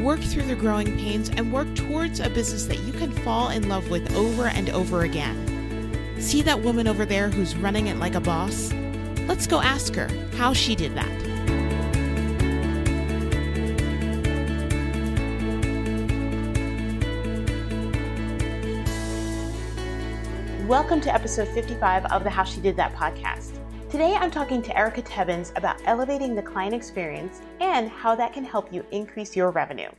work through the growing pains, and work towards a business that you can fall in love with over and over again. See that woman over there who's running it like a boss? Let's go ask her how she did that. Welcome to episode 55 of the How She Did That podcast. Today, I'm talking to Erica Tebbins about elevating the client experience and how that can help you increase your revenue.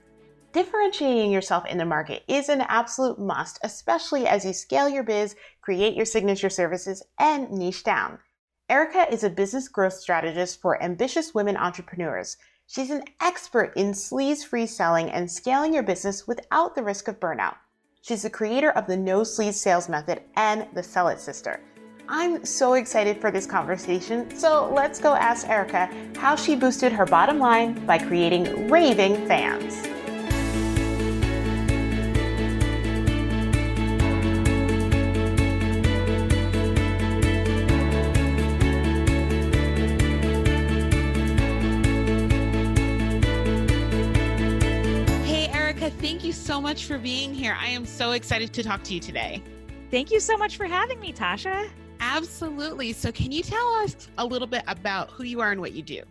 Differentiating yourself in the market is an absolute must, especially as you scale your biz, create your signature services, and niche down. Erica is a business growth strategist for ambitious women entrepreneurs. She's an expert in sleaze free selling and scaling your business without the risk of burnout. She's the creator of the No Sleaze Sales Method and the Sell It Sister. I'm so excited for this conversation, so let's go ask Erica how she boosted her bottom line by creating raving fans. Hey, Erica, thank you so much for being here. I am so excited to talk to you today. Thank you so much for having me, Tasha. Absolutely. So, can you tell us a little bit about who you are and what you do?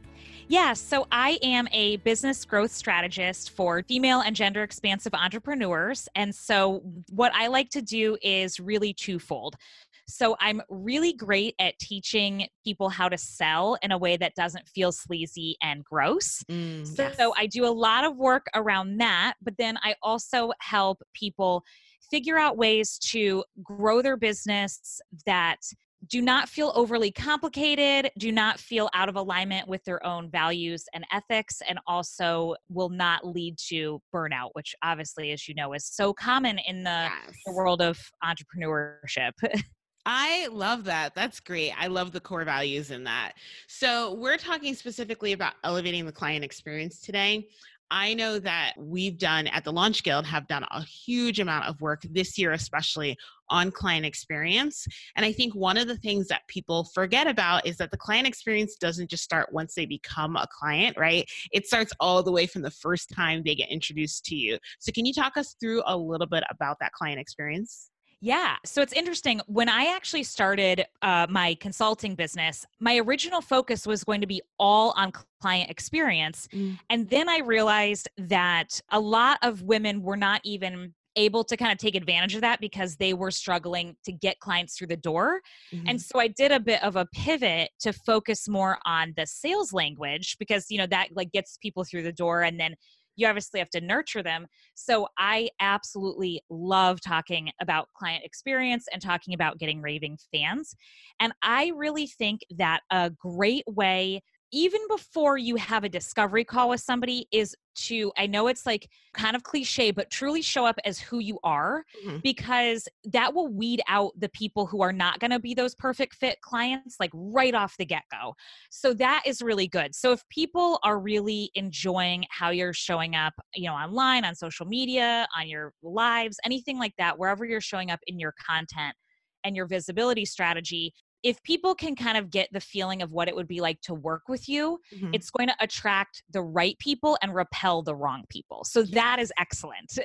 Yes, so I am a business growth strategist for female and gender expansive entrepreneurs. And so, what I like to do is really twofold. So, I'm really great at teaching people how to sell in a way that doesn't feel sleazy and gross. Mm, so, yes. so, I do a lot of work around that, but then I also help people figure out ways to grow their business that do not feel overly complicated, do not feel out of alignment with their own values and ethics, and also will not lead to burnout, which obviously, as you know, is so common in the, yes. the world of entrepreneurship. I love that. That's great. I love the core values in that. So, we're talking specifically about elevating the client experience today. I know that we've done at the Launch Guild have done a huge amount of work this year, especially on client experience. And I think one of the things that people forget about is that the client experience doesn't just start once they become a client, right? It starts all the way from the first time they get introduced to you. So, can you talk us through a little bit about that client experience? Yeah. So it's interesting. When I actually started uh, my consulting business, my original focus was going to be all on client experience. Mm. And then I realized that a lot of women were not even able to kind of take advantage of that because they were struggling to get clients through the door. Mm-hmm. And so I did a bit of a pivot to focus more on the sales language because, you know, that like gets people through the door and then you obviously have to nurture them. So I absolutely love talking about client experience and talking about getting raving fans. And I really think that a great way even before you have a discovery call with somebody is to i know it's like kind of cliche but truly show up as who you are mm-hmm. because that will weed out the people who are not going to be those perfect fit clients like right off the get-go so that is really good so if people are really enjoying how you're showing up you know online on social media on your lives anything like that wherever you're showing up in your content and your visibility strategy if people can kind of get the feeling of what it would be like to work with you, mm-hmm. it's going to attract the right people and repel the wrong people. So that is excellent.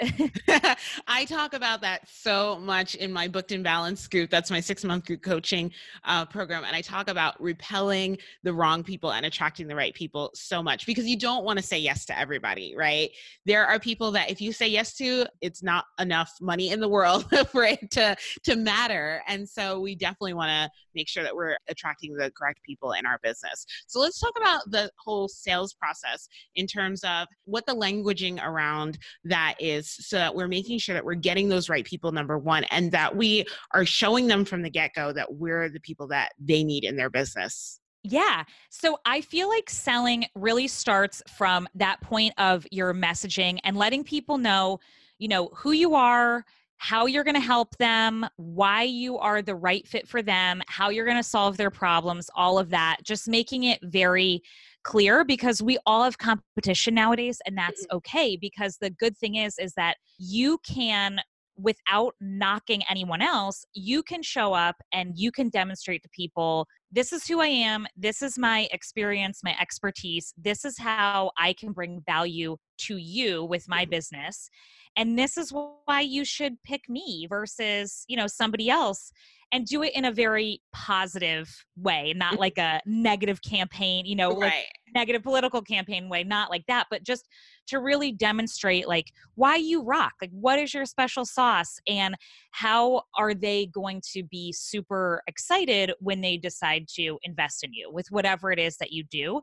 I talk about that so much in my Booked and Balanced group. That's my six month group coaching uh, program. And I talk about repelling the wrong people and attracting the right people so much because you don't want to say yes to everybody, right? There are people that if you say yes to, it's not enough money in the world for it to, to matter. And so we definitely want to make sure that we're attracting the correct people in our business. So let's talk about the whole sales process in terms of what the languaging around that is so that we're making sure that we're getting those right people, number one, and that we are showing them from the get go that we're the people that they need in their business. Yeah. So I feel like selling really starts from that point of your messaging and letting people know, you know, who you are, how you're going to help them, why you are the right fit for them, how you're going to solve their problems, all of that. Just making it very clear because we all have competition nowadays and that's mm-hmm. okay because the good thing is is that you can without knocking anyone else, you can show up and you can demonstrate to people this is who I am, this is my experience, my expertise, this is how I can bring value to you with my mm-hmm. business. And this is why you should pick me versus, you know, somebody else and do it in a very positive way, not mm-hmm. like a negative campaign, you know, right. like negative political campaign way, not like that, but just to really demonstrate like why you rock, like what is your special sauce and how are they going to be super excited when they decide to invest in you with whatever it is that you do.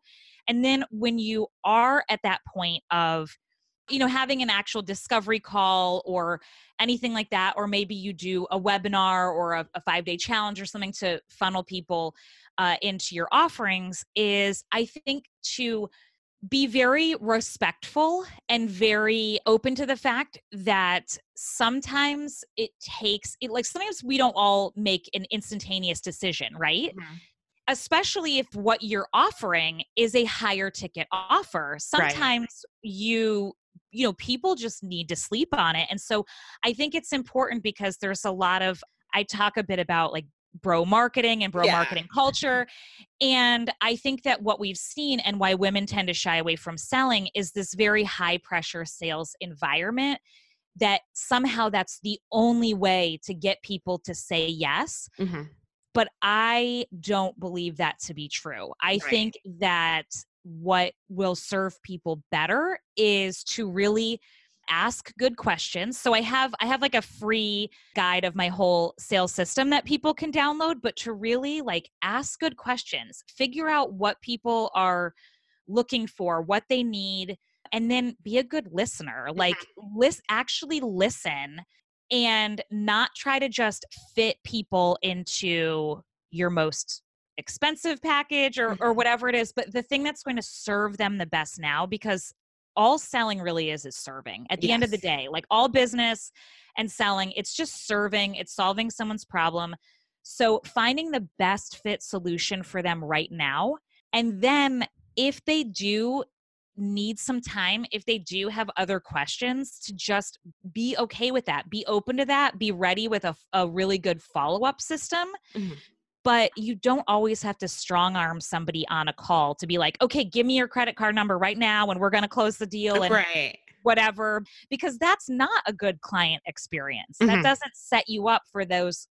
And then when you are at that point of you know having an actual discovery call or anything like that or maybe you do a webinar or a, a five day challenge or something to funnel people uh, into your offerings is i think to be very respectful and very open to the fact that sometimes it takes it like sometimes we don't all make an instantaneous decision right? Mm-hmm. Especially if what you're offering is a higher ticket offer. Sometimes right. you you know people just need to sleep on it and so i think it's important because there's a lot of i talk a bit about like bro marketing and bro yeah. marketing culture and i think that what we've seen and why women tend to shy away from selling is this very high pressure sales environment that somehow that's the only way to get people to say yes mm-hmm. but i don't believe that to be true i right. think that what will serve people better is to really ask good questions. So i have i have like a free guide of my whole sales system that people can download but to really like ask good questions figure out what people are looking for what they need and then be a good listener. Like list actually listen and not try to just fit people into your most expensive package or, or mm-hmm. whatever it is but the thing that's going to serve them the best now because all selling really is is serving at the yes. end of the day like all business and selling it's just serving it's solving someone's problem so finding the best fit solution for them right now and then if they do need some time if they do have other questions to just be okay with that be open to that be ready with a, a really good follow-up system mm-hmm but you don't always have to strong arm somebody on a call to be like, okay, give me your credit card number right now and we're going to close the deal and right. whatever, because that's not a good client experience. Mm-hmm. That doesn't set you up for those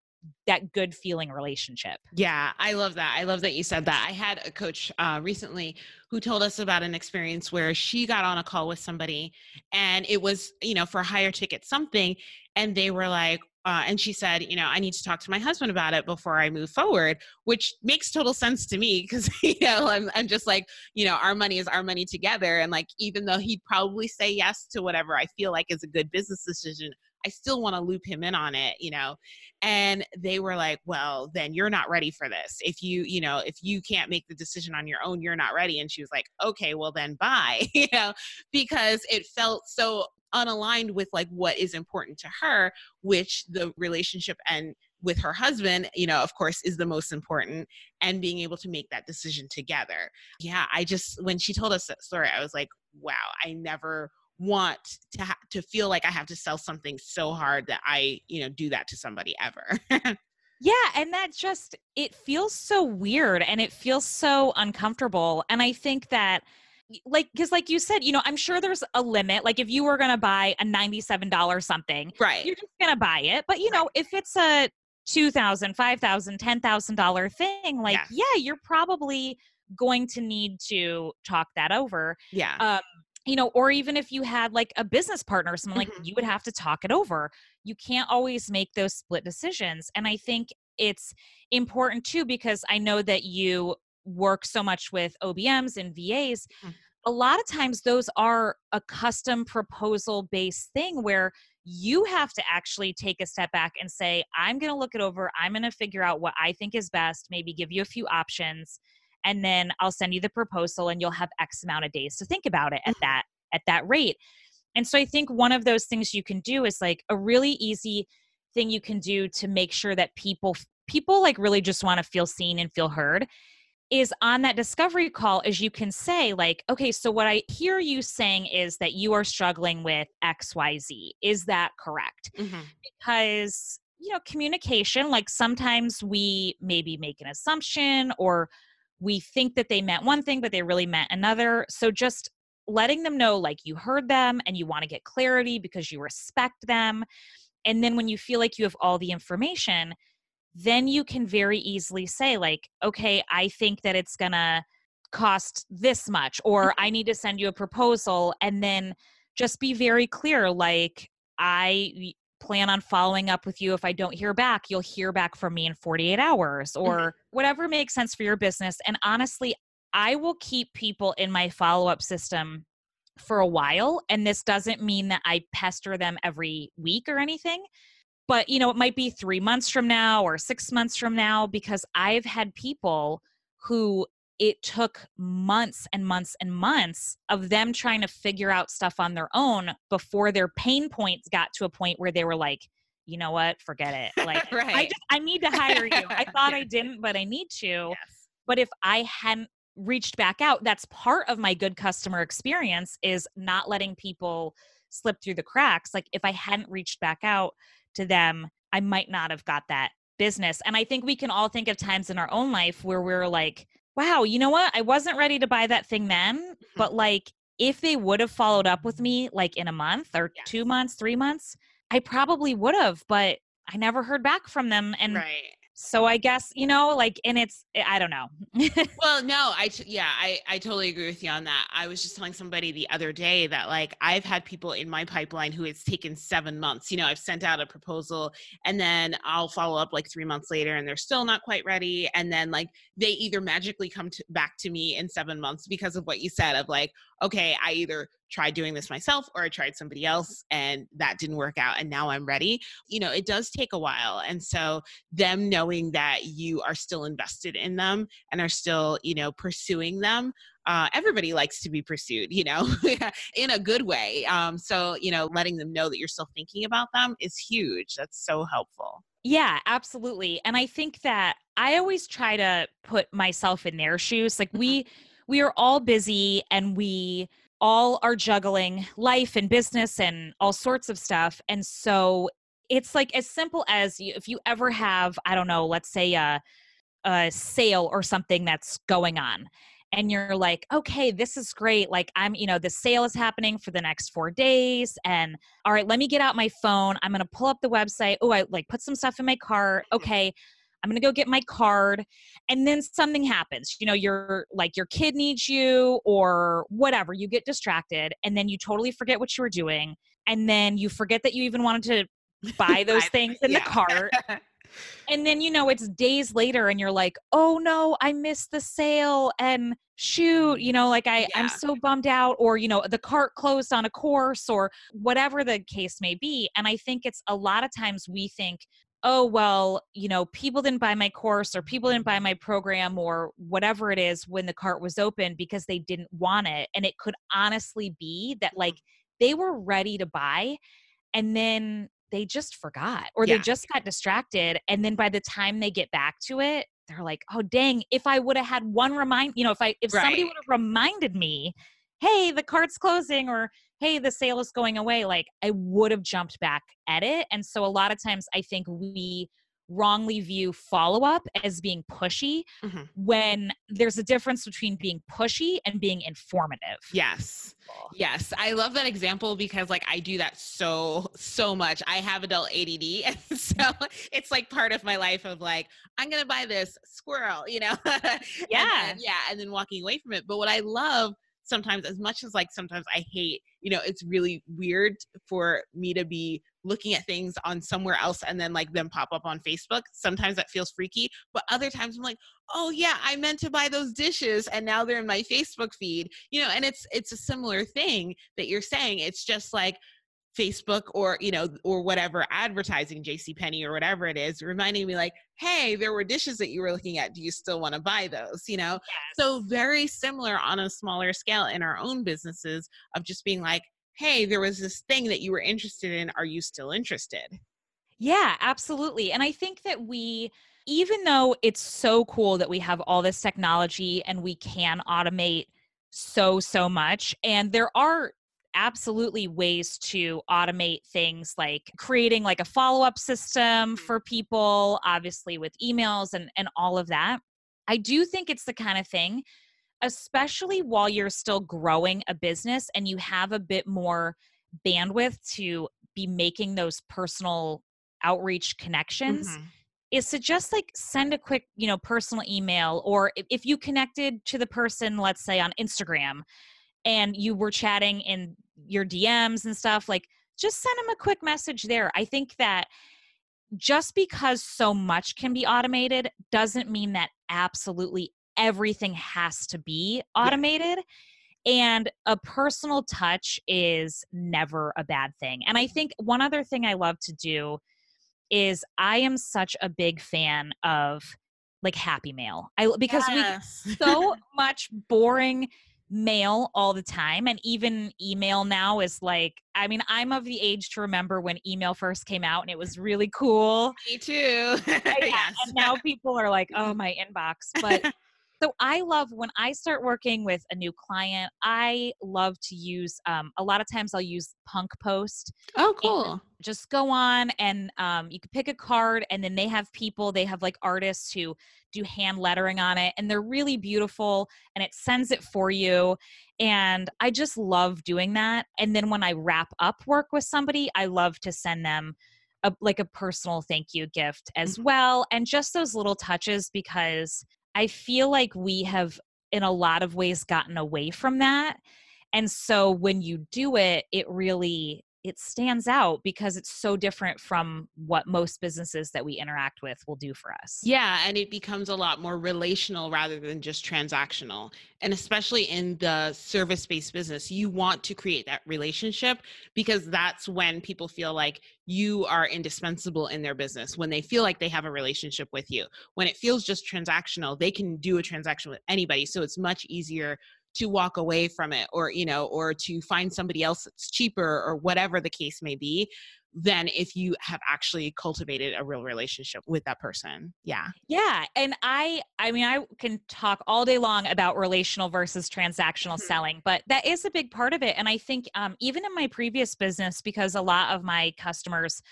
that good feeling relationship. Yeah, I love that. I love that you said that. I had a coach uh, recently who told us about an experience where she got on a call with somebody and it was, you know, for a higher ticket something. And they were like, uh, and she said, you know, I need to talk to my husband about it before I move forward, which makes total sense to me because, you know, I'm, I'm just like, you know, our money is our money together. And like, even though he'd probably say yes to whatever I feel like is a good business decision, I still want to loop him in on it, you know. And they were like, well, then you're not ready for this. If you, you know, if you can't make the decision on your own, you're not ready. And she was like, okay, well, then bye, you know, because it felt so unaligned with like what is important to her which the relationship and with her husband you know of course is the most important and being able to make that decision together yeah i just when she told us that story i was like wow i never want to ha- to feel like i have to sell something so hard that i you know do that to somebody ever Yeah, and that just it feels so weird and it feels so uncomfortable. And I think that like because like you said you know i'm sure there's a limit like if you were going to buy a $97 something right you're just going to buy it but you know if it's a $2000 $5000 $10000 thing like yeah. yeah you're probably going to need to talk that over yeah um you know or even if you had like a business partner or something mm-hmm. like you would have to talk it over you can't always make those split decisions and i think it's important too because i know that you work so much with OBMs and VAs, mm. a lot of times those are a custom proposal based thing where you have to actually take a step back and say, I'm going to look it over. I'm going to figure out what I think is best, maybe give you a few options, and then I'll send you the proposal and you'll have X amount of days to think about it at mm-hmm. that at that rate. And so I think one of those things you can do is like a really easy thing you can do to make sure that people people like really just want to feel seen and feel heard is on that discovery call is you can say like okay so what i hear you saying is that you are struggling with xyz is that correct? Mm-hmm. because you know communication like sometimes we maybe make an assumption or we think that they meant one thing but they really meant another. So just letting them know like you heard them and you want to get clarity because you respect them. And then when you feel like you have all the information then you can very easily say like okay i think that it's gonna cost this much or mm-hmm. i need to send you a proposal and then just be very clear like i plan on following up with you if i don't hear back you'll hear back from me in 48 hours or mm-hmm. whatever makes sense for your business and honestly i will keep people in my follow-up system for a while and this doesn't mean that i pester them every week or anything but you know it might be 3 months from now or 6 months from now because i've had people who it took months and months and months of them trying to figure out stuff on their own before their pain points got to a point where they were like you know what? Forget it. Like right. i just i need to hire you. I thought i didn't but i need to. Yes. but if i hadn't reached back out that's part of my good customer experience is not letting people slip through the cracks like if i hadn't reached back out to them i might not have got that business and i think we can all think of times in our own life where we're like wow you know what i wasn't ready to buy that thing then mm-hmm. but like if they would have followed up with me like in a month or yes. two months three months i probably would have but i never heard back from them and right so i guess you know like and it's eh, i don't know. Well no i yeah i i totally agree with you on that. I was just telling somebody the other day that like i've had people in my pipeline who it's taken seven months you know i've sent out a proposal and then i'll follow up like three months later and they're still not quite ready and then like they either magically come to, back to me in seven months because of what you said of like okay i either tried doing this myself or I tried somebody else and that didn't work out and now I'm ready. You know, it does take a while. And so them knowing that you are still invested in them and are still, you know, pursuing them. Uh, everybody likes to be pursued, you know, in a good way. Um, so, you know, letting them know that you're still thinking about them is huge. That's so helpful. Yeah, absolutely. And I think that I always try to put myself in their shoes. Like we, mm-hmm. we are all busy and we all are juggling life and business and all sorts of stuff. And so it's like as simple as if you ever have, I don't know, let's say a, a sale or something that's going on and you're like, okay, this is great. Like, I'm, you know, the sale is happening for the next four days. And all right, let me get out my phone. I'm going to pull up the website. Oh, I like put some stuff in my cart. Okay. I'm going to go get my card. And then something happens. You know, you're like your kid needs you or whatever. You get distracted and then you totally forget what you were doing. And then you forget that you even wanted to buy those things in yeah. the cart. and then, you know, it's days later and you're like, oh no, I missed the sale. And shoot, you know, like I, yeah. I'm so bummed out. Or, you know, the cart closed on a course or whatever the case may be. And I think it's a lot of times we think, oh well you know people didn't buy my course or people didn't buy my program or whatever it is when the cart was open because they didn't want it and it could honestly be that like mm-hmm. they were ready to buy and then they just forgot or yeah. they just got distracted and then by the time they get back to it they're like oh dang if i would have had one remind you know if i if right. somebody would have reminded me hey the cart's closing or hey, the sale is going away, like I would have jumped back at it. And so a lot of times I think we wrongly view follow up as being pushy mm-hmm. when there's a difference between being pushy and being informative. Yes. Yes. I love that example because like I do that so so much. I have adult ADD and so it's like part of my life of like I'm going to buy this squirrel, you know. yeah. And yeah, and then walking away from it. But what I love sometimes as much as like sometimes I hate, you know, it's really weird for me to be looking at things on somewhere else and then like them pop up on Facebook. Sometimes that feels freaky, but other times I'm like, "Oh yeah, I meant to buy those dishes and now they're in my Facebook feed." You know, and it's it's a similar thing that you're saying. It's just like Facebook or you know or whatever advertising JC Penney or whatever it is reminding me like hey there were dishes that you were looking at do you still want to buy those you know yes. so very similar on a smaller scale in our own businesses of just being like hey there was this thing that you were interested in are you still interested Yeah, absolutely. And I think that we, even though it's so cool that we have all this technology and we can automate so, so much, and there are absolutely ways to automate things like creating like a follow-up system mm-hmm. for people obviously with emails and and all of that i do think it's the kind of thing especially while you're still growing a business and you have a bit more bandwidth to be making those personal outreach connections mm-hmm. is to just like send a quick you know personal email or if you connected to the person let's say on instagram and you were chatting in your dms and stuff like just send them a quick message there i think that just because so much can be automated doesn't mean that absolutely everything has to be automated yeah and a personal touch is never a bad thing. And I think one other thing I love to do is I am such a big fan of like happy mail. I because yes. we so much boring mail all the time and even email now is like I mean I'm of the age to remember when email first came out and it was really cool. Me too. yes. And now people are like, "Oh, my inbox." But so I love when I start working with a new client, I love to use, um, a lot of times I'll use Punk Post. Oh, cool. Just go on and um, you can pick a card, and then they have people, they have like artists who do hand lettering on it, and they're really beautiful, and it sends it for you. And I just love doing that. And then when I wrap up work with somebody, I love to send them. A, like a personal thank you gift as mm-hmm. well and just those little touches because I feel like we have, in a lot of ways, gotten away from that. And so when you do it, it really it stands out because it's so different from what most businesses that we interact with will do for us. Yeah, and it becomes a lot more relational rather than just transactional. And especially in the service based business, you want to create that relationship because that's when people feel like you are indispensable in their business, when they feel like they have a relationship with you. When it feels just transactional, they can do a transaction with anybody. So it's much easier to walk away from it or you know or to find somebody else that's cheaper or whatever the case may be than if you have actually cultivated a real relationship with that person. Yeah. Yeah, and I I mean I can talk all day long about relational versus transactional mm-hmm. selling, but that is a big part of it and I think um even in my previous business because a lot of my customers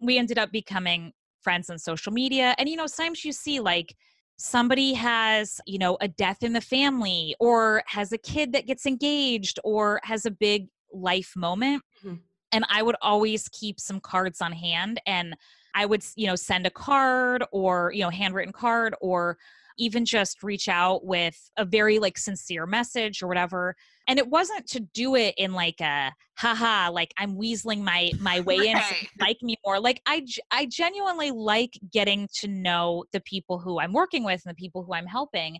we ended up becoming friends on social media and you know sometimes you see like somebody has, you know, a death in the family or has a kid that gets engaged or has a big life moment. Mm-hmm. And I would always keep some cards on hand and I would, you know, send a card or, you know, handwritten card or even just reach out with a very like sincere message or whatever and it wasn't to do it in like a haha like i'm weaseling my my way right. in so like me more like i i genuinely like getting to know the people who i'm working with and the people who i'm helping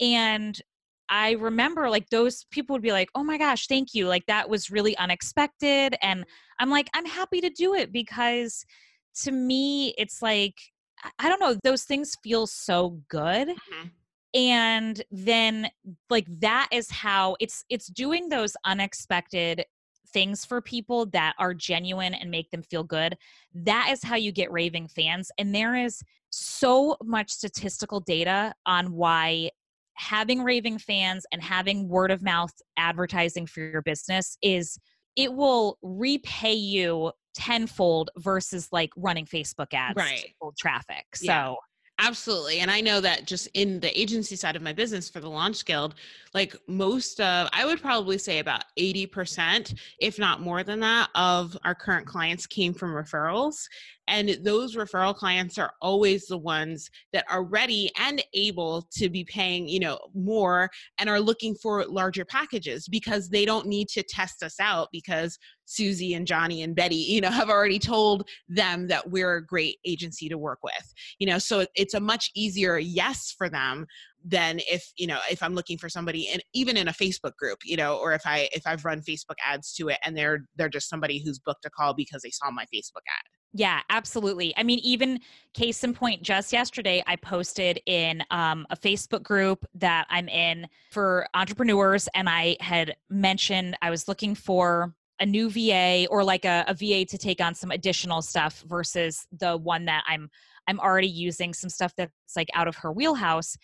and I remember like those people would be like, oh my gosh, thank you. Like that was really unexpected. And I'm like, I'm happy to do it because to me, it's like I don't know, those things feel so good. Mm-hmm. And then like that is how it's it's doing those unexpected things for people that are genuine and make them feel good. That is how you get raving fans. And there is so much statistical data on why having raving fans and having word of mouth advertising for your business is it will repay you tenfold versus like running Facebook ads right. traffic. So yeah. Absolutely. And I know that just in the agency side of my business for the Launch Guild, like most of, I would probably say about 80%, if not more than that, of our current clients came from referrals. And those referral clients are always the ones that are ready and able to be paying, you know, more and are looking for larger packages because they don't need to test us out because Susie and Johnny and Betty, you know, have already told them that we're a great agency to work with. You know, so it's a much easier yes for them than if you know if i'm looking for somebody and even in a facebook group you know or if i if i've run facebook ads to it and they're they're just somebody who's booked a call because they saw my facebook ad yeah, absolutely. I mean, even case in point, just yesterday, I posted in um, a Facebook group that I'm in for entrepreneurs, and I had mentioned I was looking for a new VA or like a, a VA to take on some additional stuff versus the one that I'm I'm already using some stuff that's like out of her wheelhouse.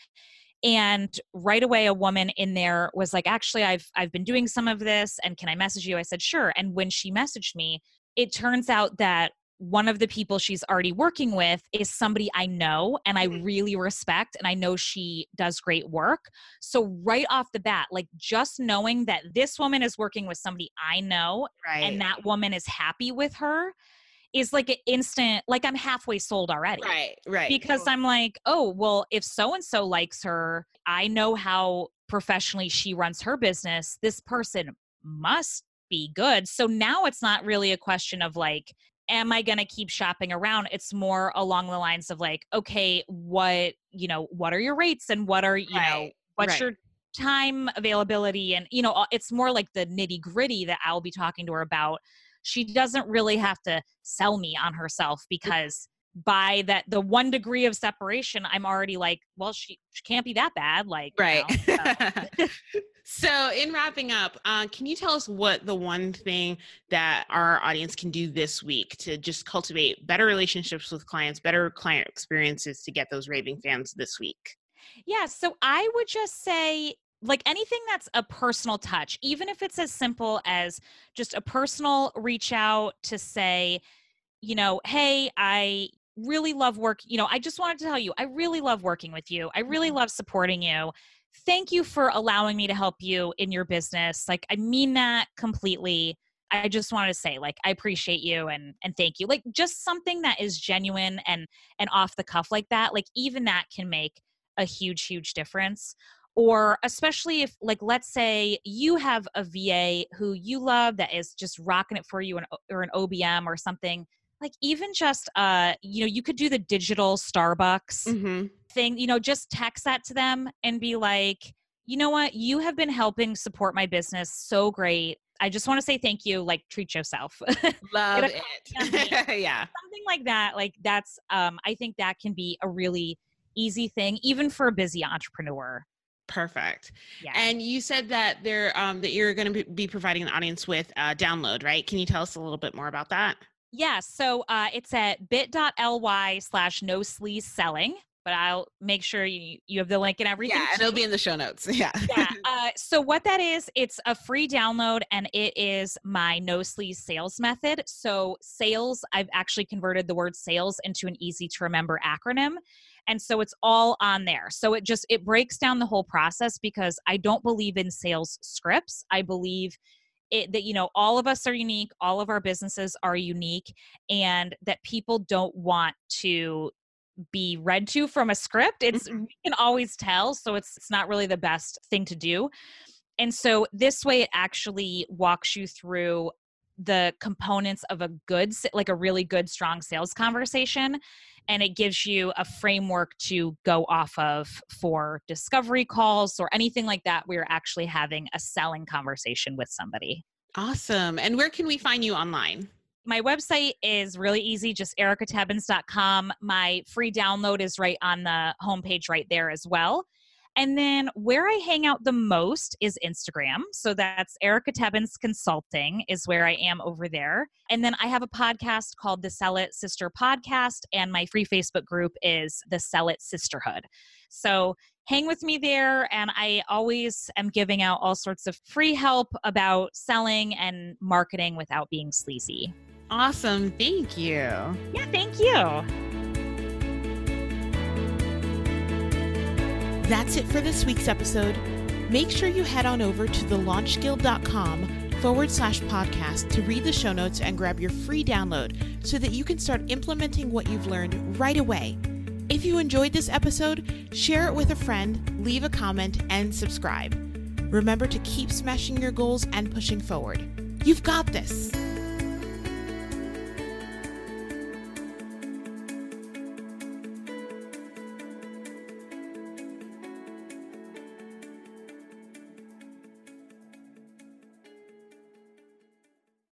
And right away a woman in there was like actually I've I've been doing some of this and can I message you? I said sure. And when she messaged me it turns out that one of the people she's already working with is somebody I know and I mm-hmm. really respect and I know she does great work. So right off the bat, like just knowing that this woman is working with somebody I know right. and that woman is happy with her is like an instant like I'm halfway sold already. Right, right. Because I'm like, "Oh, well, if so and so likes her, I know how professionally she runs her business. This person must be good." So now it's not really a question of like am I going to keep shopping around? It's more along the lines of like, okay, what, you know, what are your rates and what are, you right. know, what's right. your time availability? And, you know, it's more like the nitty gritty that I'll be talking to her about. She doesn't really have to sell me on herself because by that the one degree of separation i'm already like well she, she can't be that bad like right you know, so. so. in wrapping up uh, can you tell us what the one thing that our audience can do this week to just cultivate better relationships with clients better client experiences to get those raving fans this week yeah so i would just say like anything that's a personal touch, even if it's as simple as just a personal reach out to say, you know, hey, I really love work. You know, I just wanted to tell you, I really love working with you. I really mm-hmm. love supporting you. Thank you for allowing me to help you in your business. Like, I mean that completely. I just wanted to say, like, I appreciate you and and thank you. Like, just something that is genuine and and off the cuff like that. Like, even that can make a huge, huge difference or especially if like let's say you have a va who you love that is just rocking it for you or an obm or something like even just uh you know you could do the digital starbucks mm-hmm. thing you know just text that to them and be like you know what you have been helping support my business so great i just want to say thank you like treat yourself love it yeah something like that like that's um i think that can be a really easy thing even for a busy entrepreneur Perfect. Yeah. And you said that there um, that you're going to be providing the audience with a download, right? Can you tell us a little bit more about that? Yeah. So uh, it's at bit.ly slash no sleaze selling. But I'll make sure you, you have the link and everything. Yeah, and it'll be in the show notes. Yeah. yeah. Uh, so what that is, it's a free download, and it is my no sleaze sales method. So sales, I've actually converted the word sales into an easy to remember acronym and so it's all on there so it just it breaks down the whole process because i don't believe in sales scripts i believe it, that you know all of us are unique all of our businesses are unique and that people don't want to be read to from a script it's mm-hmm. we can always tell so it's it's not really the best thing to do and so this way it actually walks you through the components of a good like a really good strong sales conversation and it gives you a framework to go off of for discovery calls or anything like that we're actually having a selling conversation with somebody. Awesome and where can we find you online? My website is really easy just ericatebbins.com my free download is right on the homepage right there as well and then where I hang out the most is Instagram. So that's Erica Tebbins Consulting is where I am over there. And then I have a podcast called the Sell It Sister Podcast, and my free Facebook group is the Sell It Sisterhood. So hang with me there, and I always am giving out all sorts of free help about selling and marketing without being sleazy. Awesome. Thank you. Yeah, thank you. That's it for this week's episode. Make sure you head on over to thelaunchguild.com forward slash podcast to read the show notes and grab your free download so that you can start implementing what you've learned right away. If you enjoyed this episode, share it with a friend, leave a comment, and subscribe. Remember to keep smashing your goals and pushing forward. You've got this.